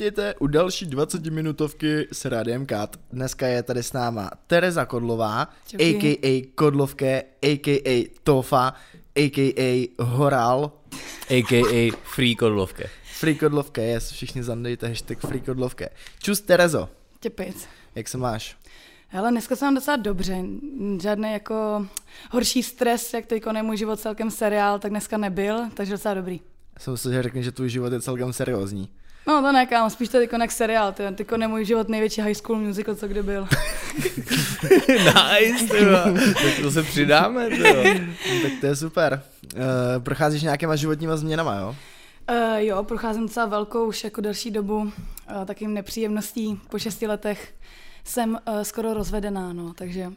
vítejte u další 20 minutovky s Rádiem Kat. Dneska je tady s náma Tereza Kodlová, Čauky. a.k.a. Kodlovké, a.k.a. Tofa, a.k.a. Horal. a.k.a. Free Kodlovke. Free Kodlovké, yes, všichni zandejte hashtag Free Kodlovké. Čus Terezo, Těpic. jak se máš? Hele, dneska jsem docela dobře. Žádný jako horší stres, jak teďko je můj život celkem seriál, tak dneska nebyl, takže docela dobrý. Jsem si že řekl, že tvůj život je celkem seriózní. No to ne, kámo, spíš to teďko jak seriál. Ty, teďko je můj život největší high school musical, co kdy byl. nice, tyva. Tak to se přidáme. No, tak to je super. Uh, procházíš nějakýma životníma změnama, jo? Uh, jo, procházím docela velkou už jako delší dobu uh, takým nepříjemností. Po šesti letech jsem uh, skoro rozvedená, no, takže...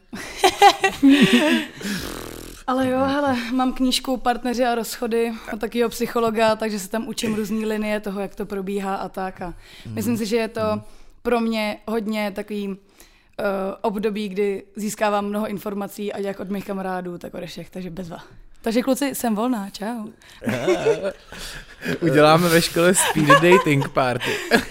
Ale jo, hele, mám knížku Partneři a rozchody od takového psychologa, takže se tam učím různé linie toho, jak to probíhá a tak. A myslím si, že je to pro mě hodně takový uh, období, kdy získávám mnoho informací, ať jak od mých kamarádů, tak ode všech, takže bezva. Takže kluci, jsem volná, čau. Uděláme ve škole speed dating party.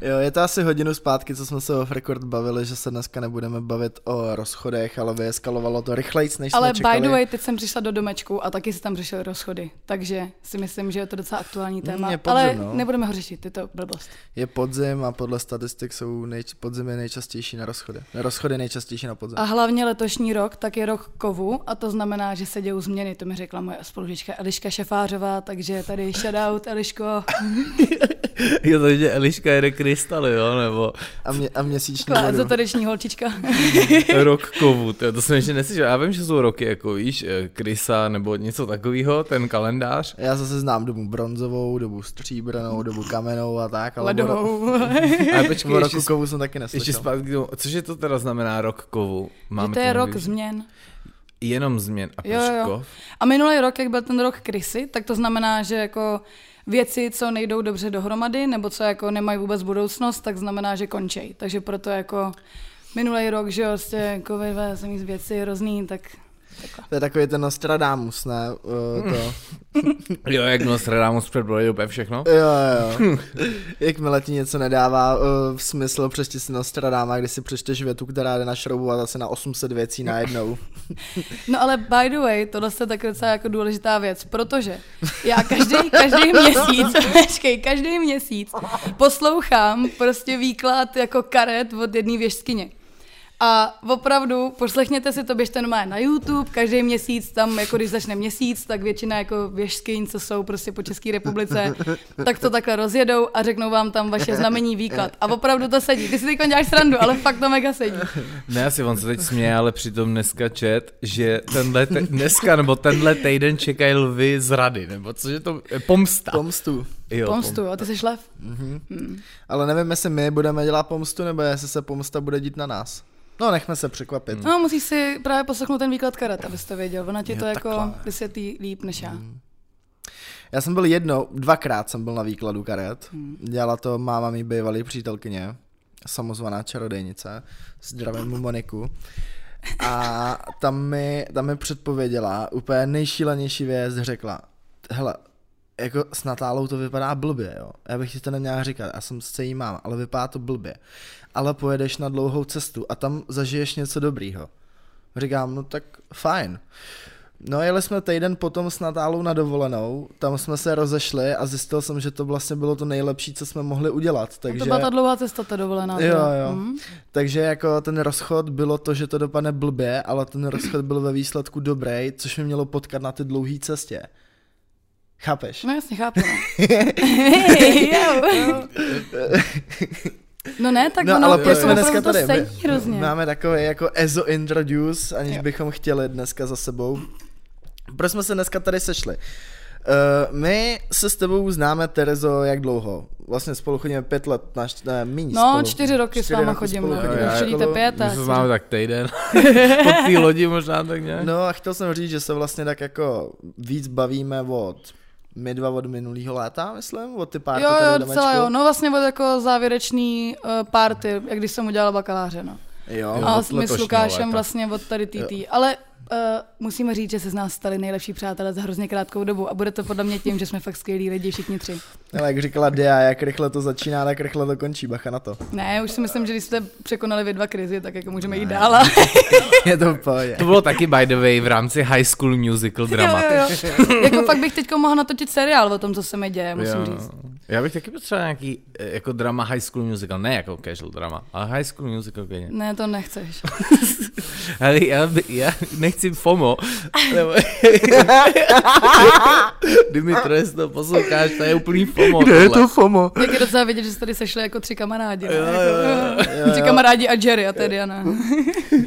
Jo, je to asi hodinu zpátky, co jsme se off record bavili, že se dneska nebudeme bavit o rozchodech, ale vyeskalovalo to rychlejc, než Ale jsme čekali. by the way, teď jsem přišla do domečku a taky se tam řešily rozchody, takže si myslím, že je to docela aktuální téma. je podzim, ale no. nebudeme ho řešit, je to blbost. Je podzim a podle statistik jsou nej, podzim je nejčastější na rozchody. Na rozchody nejčastější na podzim. A hlavně letošní rok, tak je rok kovu a to znamená, že se dějou změny, to mi řekla moje spolužička Eliška Šefářová, takže tady shoutout Eliško. Jo, takže Eliška jede krystaly, jo, nebo A, mě, a měsíční Taková vodu. ezoteriční holčička. rok kovu, tyjo, to jsem ještě neslyšel. Já vím, že jsou roky, jako víš, eh, krysa nebo něco takového, ten kalendář. Já zase znám dobu bronzovou, dobu stříbrnou, dobu kamenou a tak, ale Ledovou. Ale počkej, o ještě, roku kovu jsem taky ještě neslyšel. zpátky k tomu, cože to teda znamená rok kovu? Že to je rok změn. Jenom změn. A Jo, jo. A minulý rok, jak byl ten rok krysy, tak to znamená, že jako věci, co nejdou dobře dohromady, nebo co jako nemají vůbec budoucnost, tak znamená, že končí. Takže proto jako minulý rok, že jo, prostě jako ve samý věci hrozný, tak takhle. To je takový ten Nostradamus, ne? Uh, to. Jo, jak Nostradamus předvolil úplně všechno. Jo, jo. Jakmile ti něco nedává uh, smysl, přečti si Nostradáma, když si přečteš větu, která jde našroubovat asi na 800 věcí najednou. No ale by the way, tohle je tak docela jako důležitá věc, protože já každý, každý měsíc, počkej, každý měsíc poslouchám prostě výklad jako karet od jedné věžskyně. A opravdu, poslechněte si to, běžte normálně na YouTube, každý měsíc, tam jako když začne měsíc, tak většina jako věžskyň, co jsou prostě po České republice, tak to takhle rozjedou a řeknou vám tam vaše znamení výklad. A opravdu to sedí. Ty si teď děláš srandu, ale fakt to mega sedí. Ne, asi on se teď směje, ale přitom dneska čet, že tenhle te- dneska nebo tenhle týden čekají lvy z rady, nebo což je to, pomsta. Pomstu. jo, Pomstu, jo, ty jsi lev. Ale nevím, jestli my budeme dělat pomstu, nebo jestli se pomsta bude dít na nás. No, nechme se překvapit. No, musíš si právě poslechnout ten výklad karet, abys to věděl. Ona ti Jo, to jako takhle. Vysvětlí líp než já. Já jsem byl jedno, dvakrát jsem byl na výkladu karet. Hmm. Dělala to máma mý bývalý přítelkyně, samozvaná čarodejnice, zdravím mu Moniku. A tam mi, tam mi předpověděla úplně nejšílenější věc, řekla, hele, jako s Natálou to vypadá blbě, jo. Já bych ti to neměla říkat, já jsem se jí mám, ale vypadá to blbě. Ale pojedeš na dlouhou cestu a tam zažiješ něco dobrýho. Říkám, no tak fajn. No jeli jsme týden potom s Natálou na dovolenou, tam jsme se rozešli a zjistil jsem, že to vlastně bylo to nejlepší, co jsme mohli udělat. Takže... Takže, To byla ta dlouhá cesta, ta dovolená. Jo, jo. Mhm. takže jako ten rozchod bylo to, že to dopadne blbě, ale ten rozchod byl ve výsledku dobrý, což mi mělo potkat na ty dlouhé cestě. Chápeš? No jasně, chápu. No. no ne, tak no, ono, ale jako proč jsme opravdu dneska to tady? sedí hrozně. Máme takový jako EZO introduce, aniž Jo. bychom chtěli dneska za sebou. Proč jsme se dneska tady sešli? Uh, my se s tebou známe, Terezo, jak dlouho? Vlastně spolu chodíme pět let, naš, ne, míň No, spolu. čtyři roky s Čtyři váma roky chodím, no. chodíme. Já- Když chodíte Spolu- pět, My tak se známe tak týden. po té lodi možná tak nějak. No a chtěl jsem říct, že se vlastně tak jako víc bavíme od my dva od minulého léta, myslím, od ty pár Jo, jo, docela jo. No vlastně od jako závěrečný uh, party, jak když jsem udělala bakaláře, no. Jo. A my s Lukášem léta. vlastně od tady TT. Ale uh, musíme říct, že se z nás stali nejlepší přátelé za hrozně krátkou dobu a bude to podle mě tím, že jsme fakt skvělí lidi všichni tři. ale jak říkala Dia, jak rychle to začíná, tak rychle to končí, bacha na to. Ne, už si myslím, že když jste překonali vy dva krizi, tak jako můžeme jít dál. Je to pohodě. To bylo taky by the way v rámci High School Musical drama. Jo, jo, jo. jako fakt bych teď mohla natočit seriál o tom, co se mi děje, musím Jo. říct. Já bych taky potřeboval nějaký eh, jako drama High School Musical, ne jako casual drama, ale High School Musical klidně. Ne, to nechceš. Ale já, by- já nechci FOMO, nebo... Dimitro, jestli to posloucháš, to je úplný FOMO. tohle. FOMO? Jak je docela vidět, že se tady sešli jako tři kamarádi. Ne? Jo, Jako, jo, jo, tři jo. kamarádi a Jerry a tedy Diana.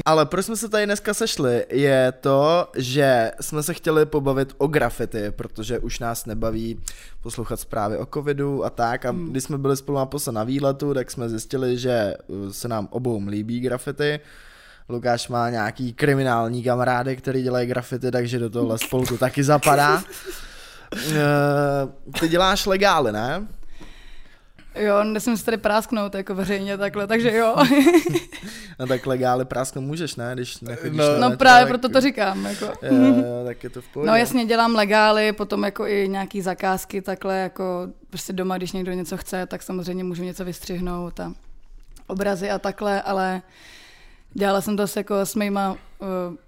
Ale proč jsme se tady dneska sešli, je to, že jsme se chtěli pobavit o graffiti, protože už nás nebaví poslouchat zprávy o covidu a tak. A když jsme byli spolu naposled na výletu, tak jsme zjistili, že uh, se nám obou líbí graffiti. Lukáš má nějaký kriminální kamarády, který dělají graffiti, takže do tohle spolku taky zapadá. Eh, Ty děláš legály, ne? Jo, nesmím se tady prásknout jako veřejně takhle, takže jo. No tak legály prásknout můžeš, ne? Když nechodíš No, na No právě tak- proto to říkám. Jako. Jo, jo, tak je to v pohodě. No jasně, dělám legály, potom jako i nějaký zakázky takhle, jako prostě doma, když někdo něco chce, tak samozřejmě můžu něco vystřihnout a obrazy a takhle, ale dělala jsem to asi jako s mýma uh,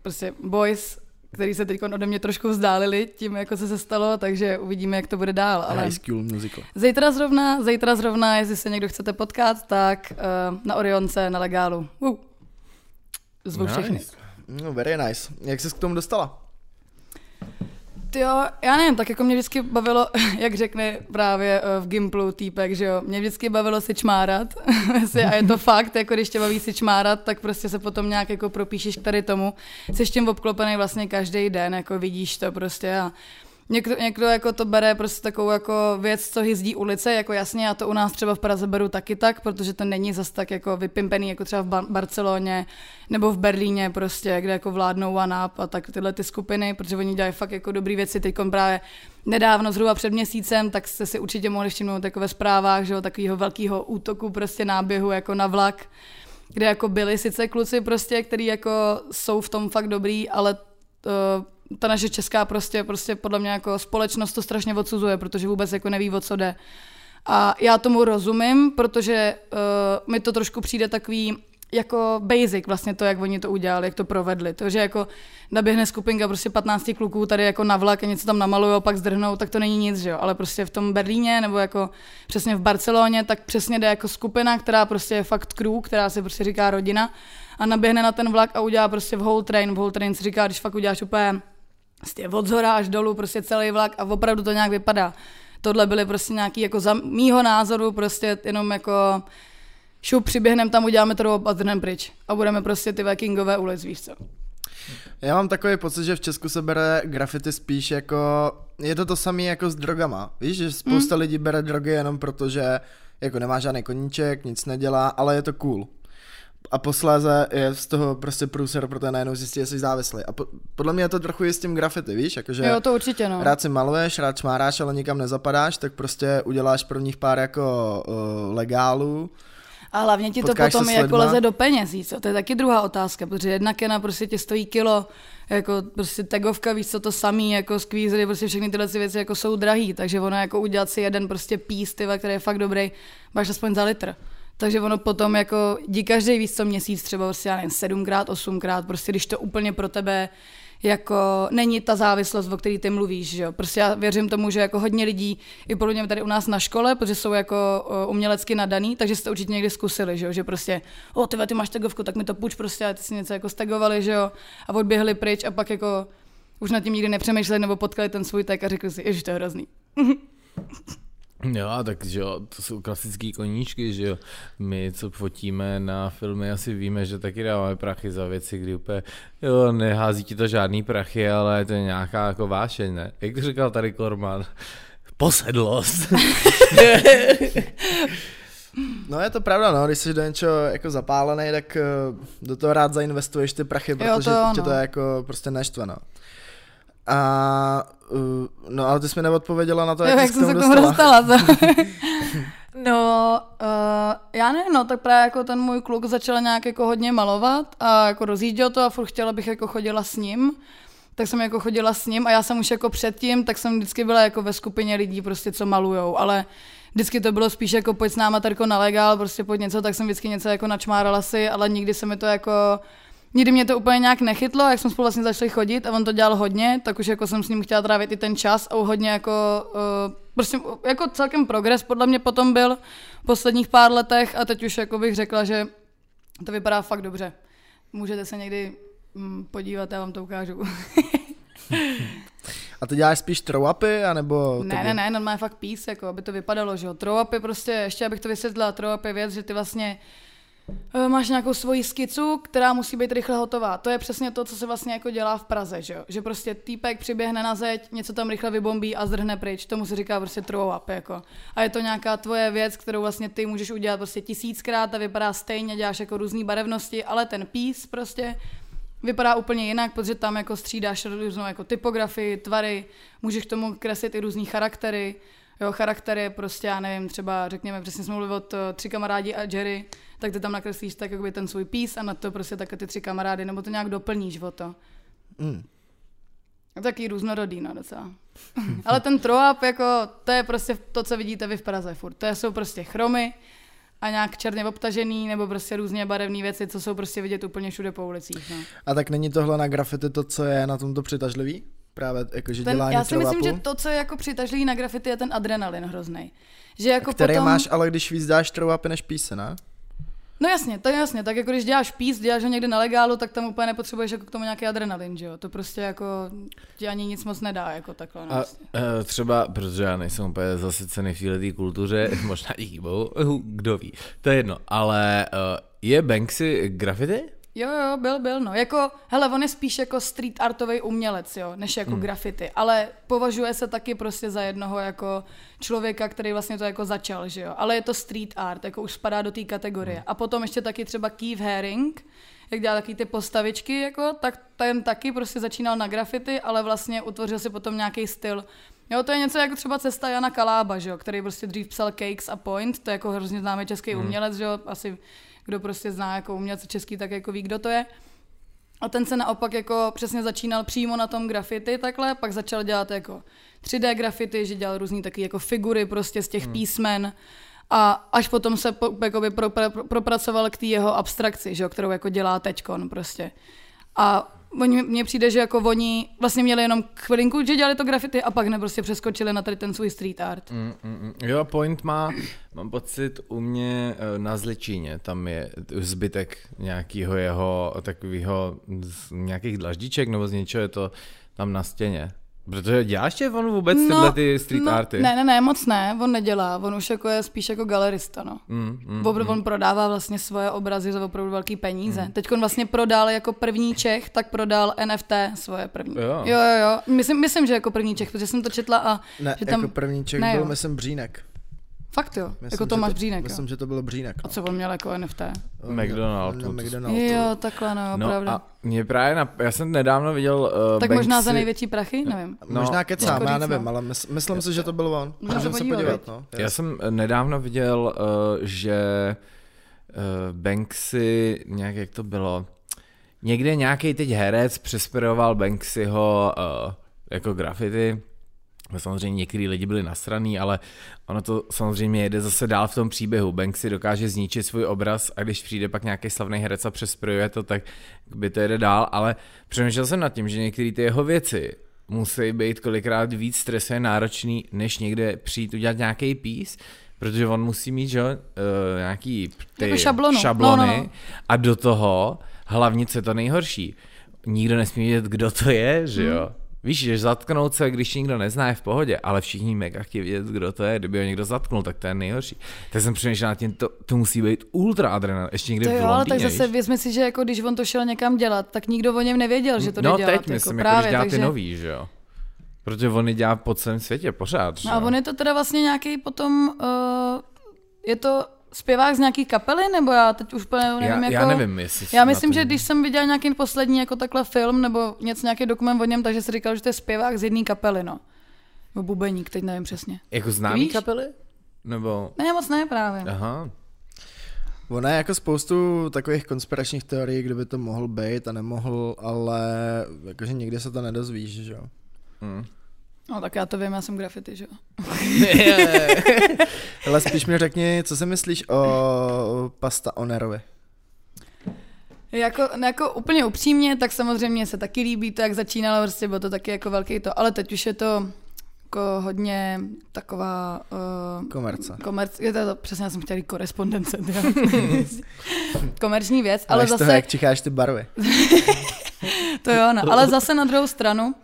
prostě boys, který se teď ode mě trošku vzdálili tím, jako co se stalo, takže uvidíme, jak to bude dál. Ale High School Musical. zítra zrovna, zítra zrovna, jestli se někdo chcete potkat, tak uh, na Orionce, na legálu. Uh. Zvu všechny. Nice. No, very nice. Jak jsi k tomu dostala? Jo, já nevím, tak jako mě vždycky bavilo, jak řekne právě eh, v Gimplu týpek, že jo, mě vždycky bavilo si čmárat a je to fakt, jako když tě baví si čmárat, tak prostě se potom nějak jako propíšeš tady tomu, jsi tím obklopený vlastně každý den, jako vidíš to prostě a Někdo, někdo jako to bere prostě takovou jako věc, co hyzdí ulice, jako jasně, já to u nás třeba v Praze beru taky tak, protože to není zas tak jako vypimpený, jako třeba v Bar- Barceloně nebo v Berlíně prostě, kde jako vládnou OneUp a tak tyhle ty skupiny, protože oni dělají fakt jako dobrý věci, teď právě nedávno, zhruba před měsícem, tak jste si určitě mohli všimnout jako ve zprávách, že jo, takového velkého útoku prostě náběhu jako na vlak, kde jako byli sice kluci prostě, který jako jsou v tom fakt dobrý, ale uh, ta naše česká prostě, prostě podle mě jako společnost to strašně odsuzuje, protože vůbec jako neví, o co jde. A já tomu rozumím, protože uh, mi to trošku přijde takový jako basic vlastně to, jak oni to udělali, jak to provedli. To, že jako naběhne skupinka prostě 15 kluků tady jako na vlak a něco tam namalují a pak zdrhnou, tak to není nic, že jo. Ale prostě v tom Berlíně nebo jako přesně v Barceloně, tak přesně jde jako skupina, která prostě je fakt crew, která se prostě říká rodina a naběhne na ten vlak a udělá prostě v whole train. V whole train se říká, když fakt uděláš úplně prostě od zhora až dolů prostě celý vlak a opravdu to nějak vypadá. Tohle byly prostě nějaký jako za mýho názoru prostě jenom jako šup, přiběhnem tam, uděláme to a zdrhneme pryč. A budeme prostě ty Vikingové ulic, víš co. Já mám takový pocit, že v Česku se bere graffiti spíš jako, je to to samé jako s drogama. Víš, že spousta Hmm. lidí bere drogy jenom proto, že jako nemá žádný koníček, nic nedělá, ale je to cool. A posléze je z toho prostě průser, protože najednou zjistí, že jsi závislý. A po, podle mě je to trochu i s tím graffiti, víš, jakože Jo, to určitě, no. rád si maluješ, rád čmáráš, ale nikam nezapadáš, tak prostě uděláš prvních pár jako uh, legálů. A hlavně ti to potom jako leze do peněz, co? To je taky druhá otázka, protože jedna kena prostě tě stojí kilo, jako prostě tagovka, víš co, to samý, jako squeezery, prostě všechny tyhle ty věci jako jsou drahý, takže ono jako udělat si jeden prostě pís, tyva, který je fakt dobrý, máš aspoň za litr. Takže ono potom jako dí každý víc co měsíc, třeba prostě, já nevím, sedmkrát, osmkrát, prostě když to úplně pro tebe jako není ta závislost, o který ty mluvíš, že jo. Prostě já věřím tomu, že jako hodně lidí, i podle mě tady u nás na škole, protože jsou jako umělecky nadaný, takže jste určitě někdy zkusili, že jo, že prostě, o ty, ty máš tagovku, tak mi to půjč prostě, a ty si něco jako stagovali, že jo, a odběhli pryč a pak jako už nad tím nikdy nepřemýšleli nebo potkali ten svůj tak a řekli si, ježiš, to je hrozný. Jo, tak že jo, to jsou klasické koníčky, že jo. My, co fotíme na filmy, asi víme, že taky dáváme prachy za věci, kdy úplně, jo, nehází ti to žádný prachy, ale to je nějaká jako vášeň, ne? Jak to říkal tady Korman? Posedlost. No je to pravda, no, když jsi do něčeho jako zapálený, tak uh, do toho rád zainvestuješ ty prachy, protože to jo, tě to no. jako prostě neštve, no. A, uh, no ale ty jsi mi neodpověděla na to, Jo, jak, jak jsem se k tomu dostala. dostala. To. No, uh, já nevím, no, tak právě jako ten můj kluk začal nějak jako hodně malovat a jako rozjížděl to a furt chtěla, abych jako chodila s ním. Tak jsem jako chodila s ním a já jsem už jako předtím, tak jsem vždycky byla jako ve skupině lidí prostě, co malujou, ale vždycky to bylo spíš jako pojď s náma tarko na legál, prostě pojď něco, tak jsem vždycky něco jako načmárala si, ale nikdy se mi to jako Nikdy mě to úplně nějak nechytlo, jak jsme spolu vlastně začali chodit a on to dělal hodně, tak už jako jsem s ním chtěla trávit i ten čas a hodně jako, uh, prostě jako celkem progres podle mě potom byl v posledních pár letech a teď už jako bych řekla, že to vypadá fakt dobře. Můžete se někdy mm, podívat, já vám to ukážu. A ty děláš spíš throw-upy, anebo... Ne, ne, ne, normálně fakt pís, jako aby to vypadalo, že jo. Throw-upy prostě, ještě abych to vysvětlila, throw-up je věc, že ty vlastně máš nějakou svoji skicu, která musí být rychle hotová. To je přesně to, co se vlastně jako dělá v Praze, že, jo? že prostě týpek přiběhne na zeď, něco tam rychle vybombí a zdrhne pryč. Tomu se říká prostě throw up. Jako. A je to nějaká tvoje věc, kterou vlastně ty můžeš udělat prostě tisíckrát a vypadá stejně, děláš jako různé barevnosti, ale ten pís prostě vypadá úplně jinak, protože tam jako střídáš různou jako typografii, tvary, můžeš k tomu kreslit i různý charaktery. Jo, charaktery prostě, já nevím, třeba řekněme, přesně jsme mluvili od uh, tři kamarádi a Jerry, tak ty tam nakreslíš tak jakoby ten svůj pís a na to prostě také ty tři kamarády, nebo to nějak doplníš o to. Mm. Taky různorodý, no docela. Ale ten throw-up, jako, to je prostě to, co vidíte vy v Praze furt. To jsou prostě chromy a nějak černě obtažený, nebo prostě různě barevné věci, co jsou prostě vidět úplně všude po ulicích. No. A tak není tohle na grafity to, co je na tomto přitažlivý? Právě jako, že ten, dělání Já si myslím, že to, co je jako přitažlivý na grafity, je ten adrenalin hrozný. Že jako Který potom... máš ale, když víc dáš throw než píse, ne? No jasně, to je jasně, tak jako když děláš pís, děláš ho někde na legálu, tak tam úplně nepotřebuješ jako k tomu nějaký adrenalin, že jo? To prostě jako ti ani nic moc nedá, jako takhle. No, a, uh, třeba, protože já nejsem úplně zasycený v této kultuře, možná díky bohu, kdo ví, to je jedno, ale uh, je Banksy graffiti? Jo, jo, byl, byl, no. Jako, hele, on je spíš jako street artový umělec, jo, než jako hmm. graffiti, ale považuje se taky prostě za jednoho jako člověka, který vlastně to jako začal, že jo. Ale je to street art, jako už spadá do té kategorie. Hmm. A potom ještě taky třeba Keith Haring, jak dělá taky ty postavičky, jako, tak ten taky prostě začínal na graffiti, ale vlastně utvořil si potom nějaký styl. Jo, to je něco jako třeba cesta Jana Kalába, že jo, který prostě dřív psal Cakes a Point, to je jako hrozně známý český hmm. umělec, že jo, asi kdo prostě zná jako umělce český, tak jako ví, kdo to je. A ten se naopak jako přesně začínal přímo na tom grafity takhle, pak začal dělat jako 3D grafity, že dělal různý taky jako figury prostě z těch hmm. písmen a až potom se po, jakoby pro, pro, propracoval k té jeho abstrakci, že jo, kterou jako dělá teďkon prostě. A oni, mně přijde, že jako oni vlastně měli jenom chvilinku, že dělali to grafity a pak ne prostě přeskočili na tady ten svůj street art. Mm, mm, mm. Jo, Point má, mám pocit, u mě eh, na Zličíně, tam je zbytek nějakého jeho takového, nějakých dlaždiček nebo z něčeho je to tam na stěně. Protože děláš tě on vůbec no, tyhle ty street no, arty? Ne, ne, ne, moc ne, on nedělá, on už jako je spíš jako galerista, no. Mm, mm, on, mm. on prodává vlastně svoje obrazy za opravdu velký peníze. Mm. Teď on vlastně prodal jako první Čech, tak prodal NFT svoje první. Jo, jo, jo, jo. Myslím, myslím, že jako první Čech, protože jsem to četla a... Ne, že tam... jako první Čech ne, byl, jo. myslím, Břínek. Fakt jo, myslím, jako Tomáš to, Břínek. Myslím, jo. že to bylo Břínek. No. A co on měl jako NFT? McDonald. No, McDonald. Jo, takhle, no, no pravda. A mě právě, na, já jsem nedávno viděl uh, Tak Banksy... možná za největší prachy, nevím. No, možná kecám, já nevím, no. ale mys, myslím si, že to byl on. Můžeme se podívat, no. Já jsem nedávno viděl, uh, že uh, Banksy, nějak jak to bylo, někde nějaký teď herec přespiroval Banksyho uh, jako graffiti, Samozřejmě některý lidi byli nasraný, ale ono to samozřejmě jede zase dál v tom příběhu. si dokáže zničit svůj obraz a když přijde pak nějaký slavný herec a přesprojuje to, tak by to jede dál, ale přemýšlel jsem nad tím, že některé ty jeho věci musí být kolikrát víc stresově náročný, než někde přijít udělat nějaký pís, protože on musí mít že, uh, nějaký ty jako šablonu. šablony no, no, no. a do toho hlavně co je to nejhorší. Nikdo nesmí vědět, kdo to je, že jo. Hmm Víš, že zatknout se, když nikdo nezná, je v pohodě, ale všichni mega chtějí vědět, kdo to je. Kdyby ho někdo zatknul, tak to je nejhorší. Tak jsem přemýšlel nad tím, to, to musí být ultra adrenalin. Ještě někdy to jo, v ale tak zase vezmi si, že jako když on to šel někam dělat, tak nikdo o něm nevěděl, že to no, jde dělat. No teď myslím, jako, právě, když dělá takže... ty nový, že jo. Protože on dělá po celém světě pořád. Že? No a on je to teda vlastně nějaký potom, uh, je to zpěvák z nějaký kapely, nebo já teď už úplně nevím, já, jako... Já nevím, jestli Já myslím, že když jsem viděl nějaký poslední jako takhle film, nebo něco, nějaký dokument o něm, takže si říkal, že to je zpěvák z jedné kapely, no. Nebo bubeník, teď nevím přesně. Jako známý Víš? kapely? Nebo... Ne, moc ne právě. Aha. Ono je jako spoustu takových konspiračních teorií, kdo by to mohl být a nemohl, ale jakože nikdy se to nedozvíš, že jo. Mm. No tak já to vím, já jsem graffiti, že jo. Ale spíš mi řekni, co si myslíš o pasta Onerovi? Jako, jako úplně upřímně, tak samozřejmě se taky líbí to, jak začínalo, prostě bylo to taky jako velký to, ale teď už je to jako hodně taková... Uh, Komerce. Komerc, je to, to přesně, já jsem chtěla korespondence. Komerční věc, ale Máš z toho, zase, jak čicháš ty barvy. to jo, no, ale zase na druhou stranu,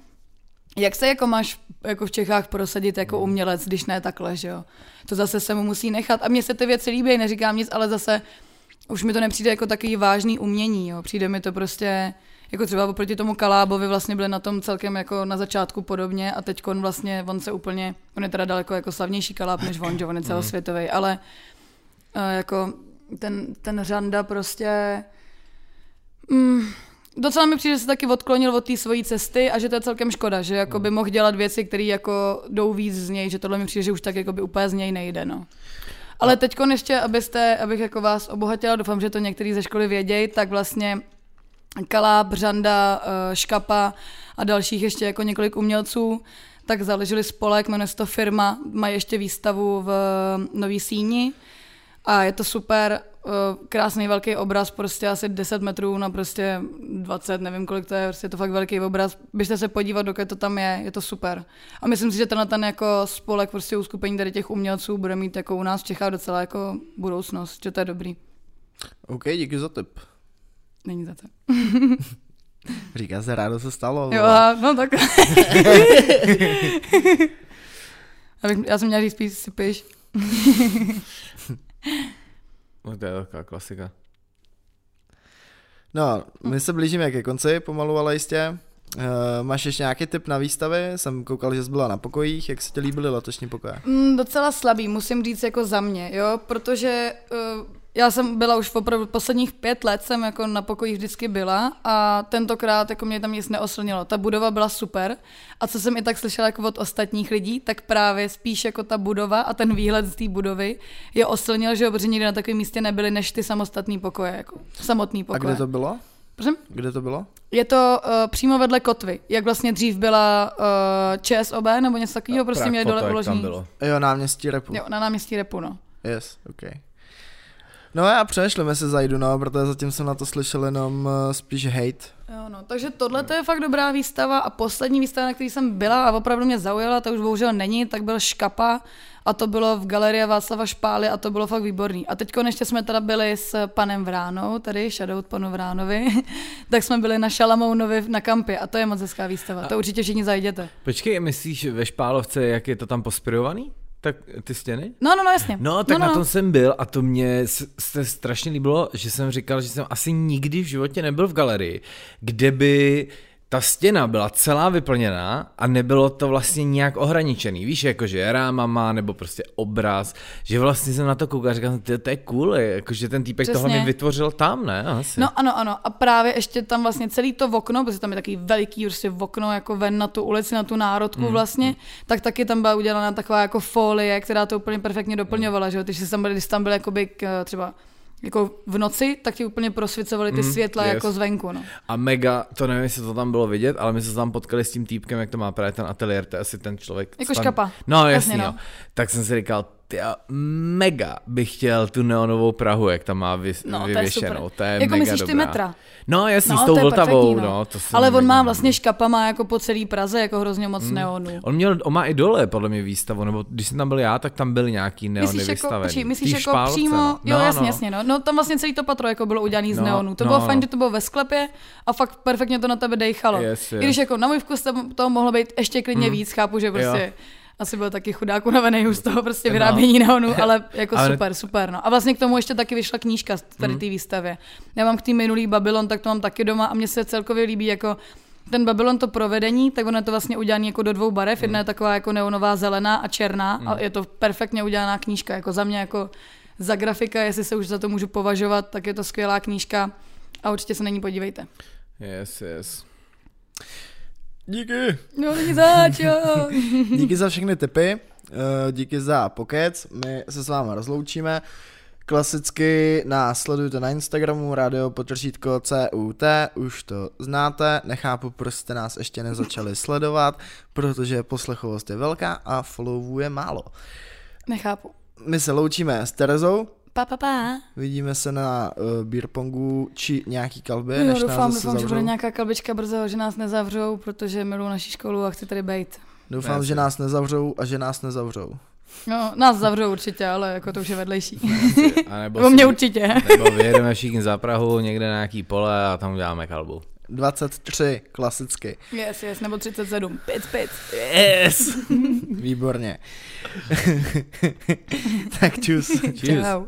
jak se jako máš jako v Čechách prosadit jako umělec, když ne takhle, že jo? To zase se mu musí nechat. A mně se ty věci líbí, neříkám nic, ale zase už mi to nepřijde jako takový vážný umění, jo? Přijde mi to prostě, jako třeba oproti tomu Kalábovi vlastně byli na tom celkem jako na začátku podobně a teď on vlastně, on se úplně, on je teda daleko jako slavnější Kaláb než on, že on je celosvětový, ale uh, jako ten, ten Řanda prostě mm, docela mi přijde, že se taky odklonil od té svojí cesty a že to je celkem škoda, že jako by mohl dělat věci, které jako jdou víc z něj, že tohle mi přijde, že už tak jako by úplně z něj nejde, no. Ale teď ještě, abyste, abych jako vás obohatila, doufám, že to některý ze školy vědějí, tak vlastně Kalá, Břanda, eh, Škapa a dalších ještě jako několik umělců, tak založili spolek, jmenuje se to firma, mají ještě výstavu v Nový Síni a je to super, eh, krásný velký obraz, prostě asi 10 metrů na prostě 20, nevím kolik to je, prostě je to fakt velký obraz. Běžte se podívat, dokud to tam je, je to super. A myslím si, že tenhle ten jako spolek, prostě uskupení tady těch umělců bude mít jako u nás v Čechách docela jako budoucnost, že to je dobrý. OK, díky za tip. Není za to. Říká se, rádo se stalo. Jo, no tak. Abych, já jsem měla říct spíš si piš. No, to je taková klasika. No, my se blížíme ke konci, pomalu, ale jistě. Uh, máš ještě nějaký tip na výstavy? Jsem koukal, že jsi byla na pokojích. Jak se ti líbily letošní pokoje? Mm, docela slabý, musím říct jako za mě, jo, protože uh, já jsem byla už opravdu posledních pět let jsem jako na pokojích vždycky byla a tentokrát jako mě tam nic neoslnilo. Ta budova byla super a co jsem i tak slyšela jako od ostatních lidí, tak právě spíš jako ta budova a ten výhled z té budovy je oslnil, že protože nikdy na takovém místě nebyly než ty samostatné pokoje, jako samotný A pokoje. kde to bylo? Prosím? Kde to bylo? Je to uh, přímo vedle kotvy, jak vlastně dřív byla uh, ČSOB nebo něco takového, prostě měli dole bylo. Jo, náměstí Repu. Jo, na náměstí Repu, no. Yes, OK. No já přemýšlím, jestli zajdu, no, protože zatím jsem na to slyšel jenom uh, spíš hate. Jo, no, takže tohle to je fakt dobrá výstava a poslední výstava, na který jsem byla a opravdu mě zaujala, to už bohužel není, tak byl Škapa a to bylo v galerii Václava Špály a to bylo fakt výborný. A teď ještě jsme teda byli s panem Vránou, tady shoutout panu Vránovi, tak jsme byli na Šalamounovi na kampě a to je moc hezká výstava, to určitě všichni zajděte. Počkej, myslíš ve Špálovce, jak je to tam pospirovaný? Tak ty stěny? No, no, no, jasně. No, tak no, na no. tom jsem byl a to mě se strašně líbilo, že jsem říkal, že jsem asi nikdy v životě nebyl v galerii, kde by ta stěna byla celá vyplněná a nebylo to vlastně nějak ohraničený. Víš, jakože rámama nebo prostě obraz, že vlastně jsem na to koukal a říkal, "Ty, to je cool, jakože ten týpek tohle Přesně. mi vytvořil tam, ne? Asi. No ano, ano. A právě ještě tam vlastně celý to okno, protože tam je takový veliký prostě okno jako ven na tu ulici, na tu národku mm, vlastně, tak taky tam byla udělána taková jako folie, která to úplně perfektně doplňovala, že jo. Když jsi tam byl, když tam byl jakoby k, třeba jako v noci, tak ti úplně prosvicovaly ty Mm, světla yes. jako zvenku, no. A mega, to nevím, jestli to tam bylo vidět, ale my jsme se tam potkali s tím týpkem, jak to má právě ten ateliér, to je asi ten člověk. Jako tam- škapa. No, jasně, Jasně, no. no. Tak jsem si říkal, ty mega bych chtěl tu neonovou Prahu, jak tam má vys, No, to je vyvěšenou. super. To je jako mega myslíš dobrá. ty metra? No, jasně, s No, tou to je Vltavou, perfektní, no. To Ale on má vlastně škapa, má jako po celý Praze jako hrozně moc Hmm. neonů. On měl, on má i dole, podle mě, výstavu, nebo když jsem tam byl já, tak tam byly nějaký neony Myslíš jako, vystavený. počkej, myslíš Tý jako Špálce, přímo, no. jo no, jasně, no. jasně, no. no tam vlastně celý to patro jako bylo udělaný z No, neonu, to no, bylo no. fajn, že to bylo ve sklepě a fakt perfektně to na tebe dejchalo. Yes, yes. I když jako na můj vkus tam toho mohlo být ještě klidně víc, chápu, že prostě asi byl taky chudák unavený už z toho prostě No. vyrábění neonu, ale jako Ale- super, super, no. A vlastně k tomu ještě taky vyšla knížka z tady té výstavě. Já mám k tým minulý Babylon, tak to mám taky doma a mně se celkově líbí jako ten Babylon to provedení, tak ono je to vlastně udělané jako do dvou barev. Jedna je taková jako neonová zelená a černá a je to perfektně udělaná knížka. Jako za mě jako za grafika, jestli se už za to můžu považovat, tak je to skvělá knížka a určitě se na ní podívejte. Yes, yes. Díky. No, není zač, jo. Díky za všechny tipy. eh, díky za pokec, my se s vámi rozloučíme. Klasicky nás sledujte na Instagramu radio potržítko CUT, už to znáte, nechápu, proč jste nás ještě nezačali sledovat, protože poslechovost je velká a followů je málo. Nechápu. My se loučíme s Terezou, Pa, pa, pa. vidíme se na uh, beer pongu či nějaký kalbě, Jo, než doufám, nás doufám, že bude zavřou. nějaká kalbička brzo, že nás nezavřou, protože miluji naši školu a chci tady být. Doufám, Jasně. že nás nezavřou a že nás nezavřou. No, nás zavřou určitě, ale jako to už je vedlejší. A nebo, Nebo si- mě určitě. nebo vyjedeme všichni za Prahu někde na nějaký pole a tam uděláme kalbu. 23, klasicky. Yes, yes, nebo 37. Pic, pic. Yes! Výborně. tak čus. Cheers. Čau.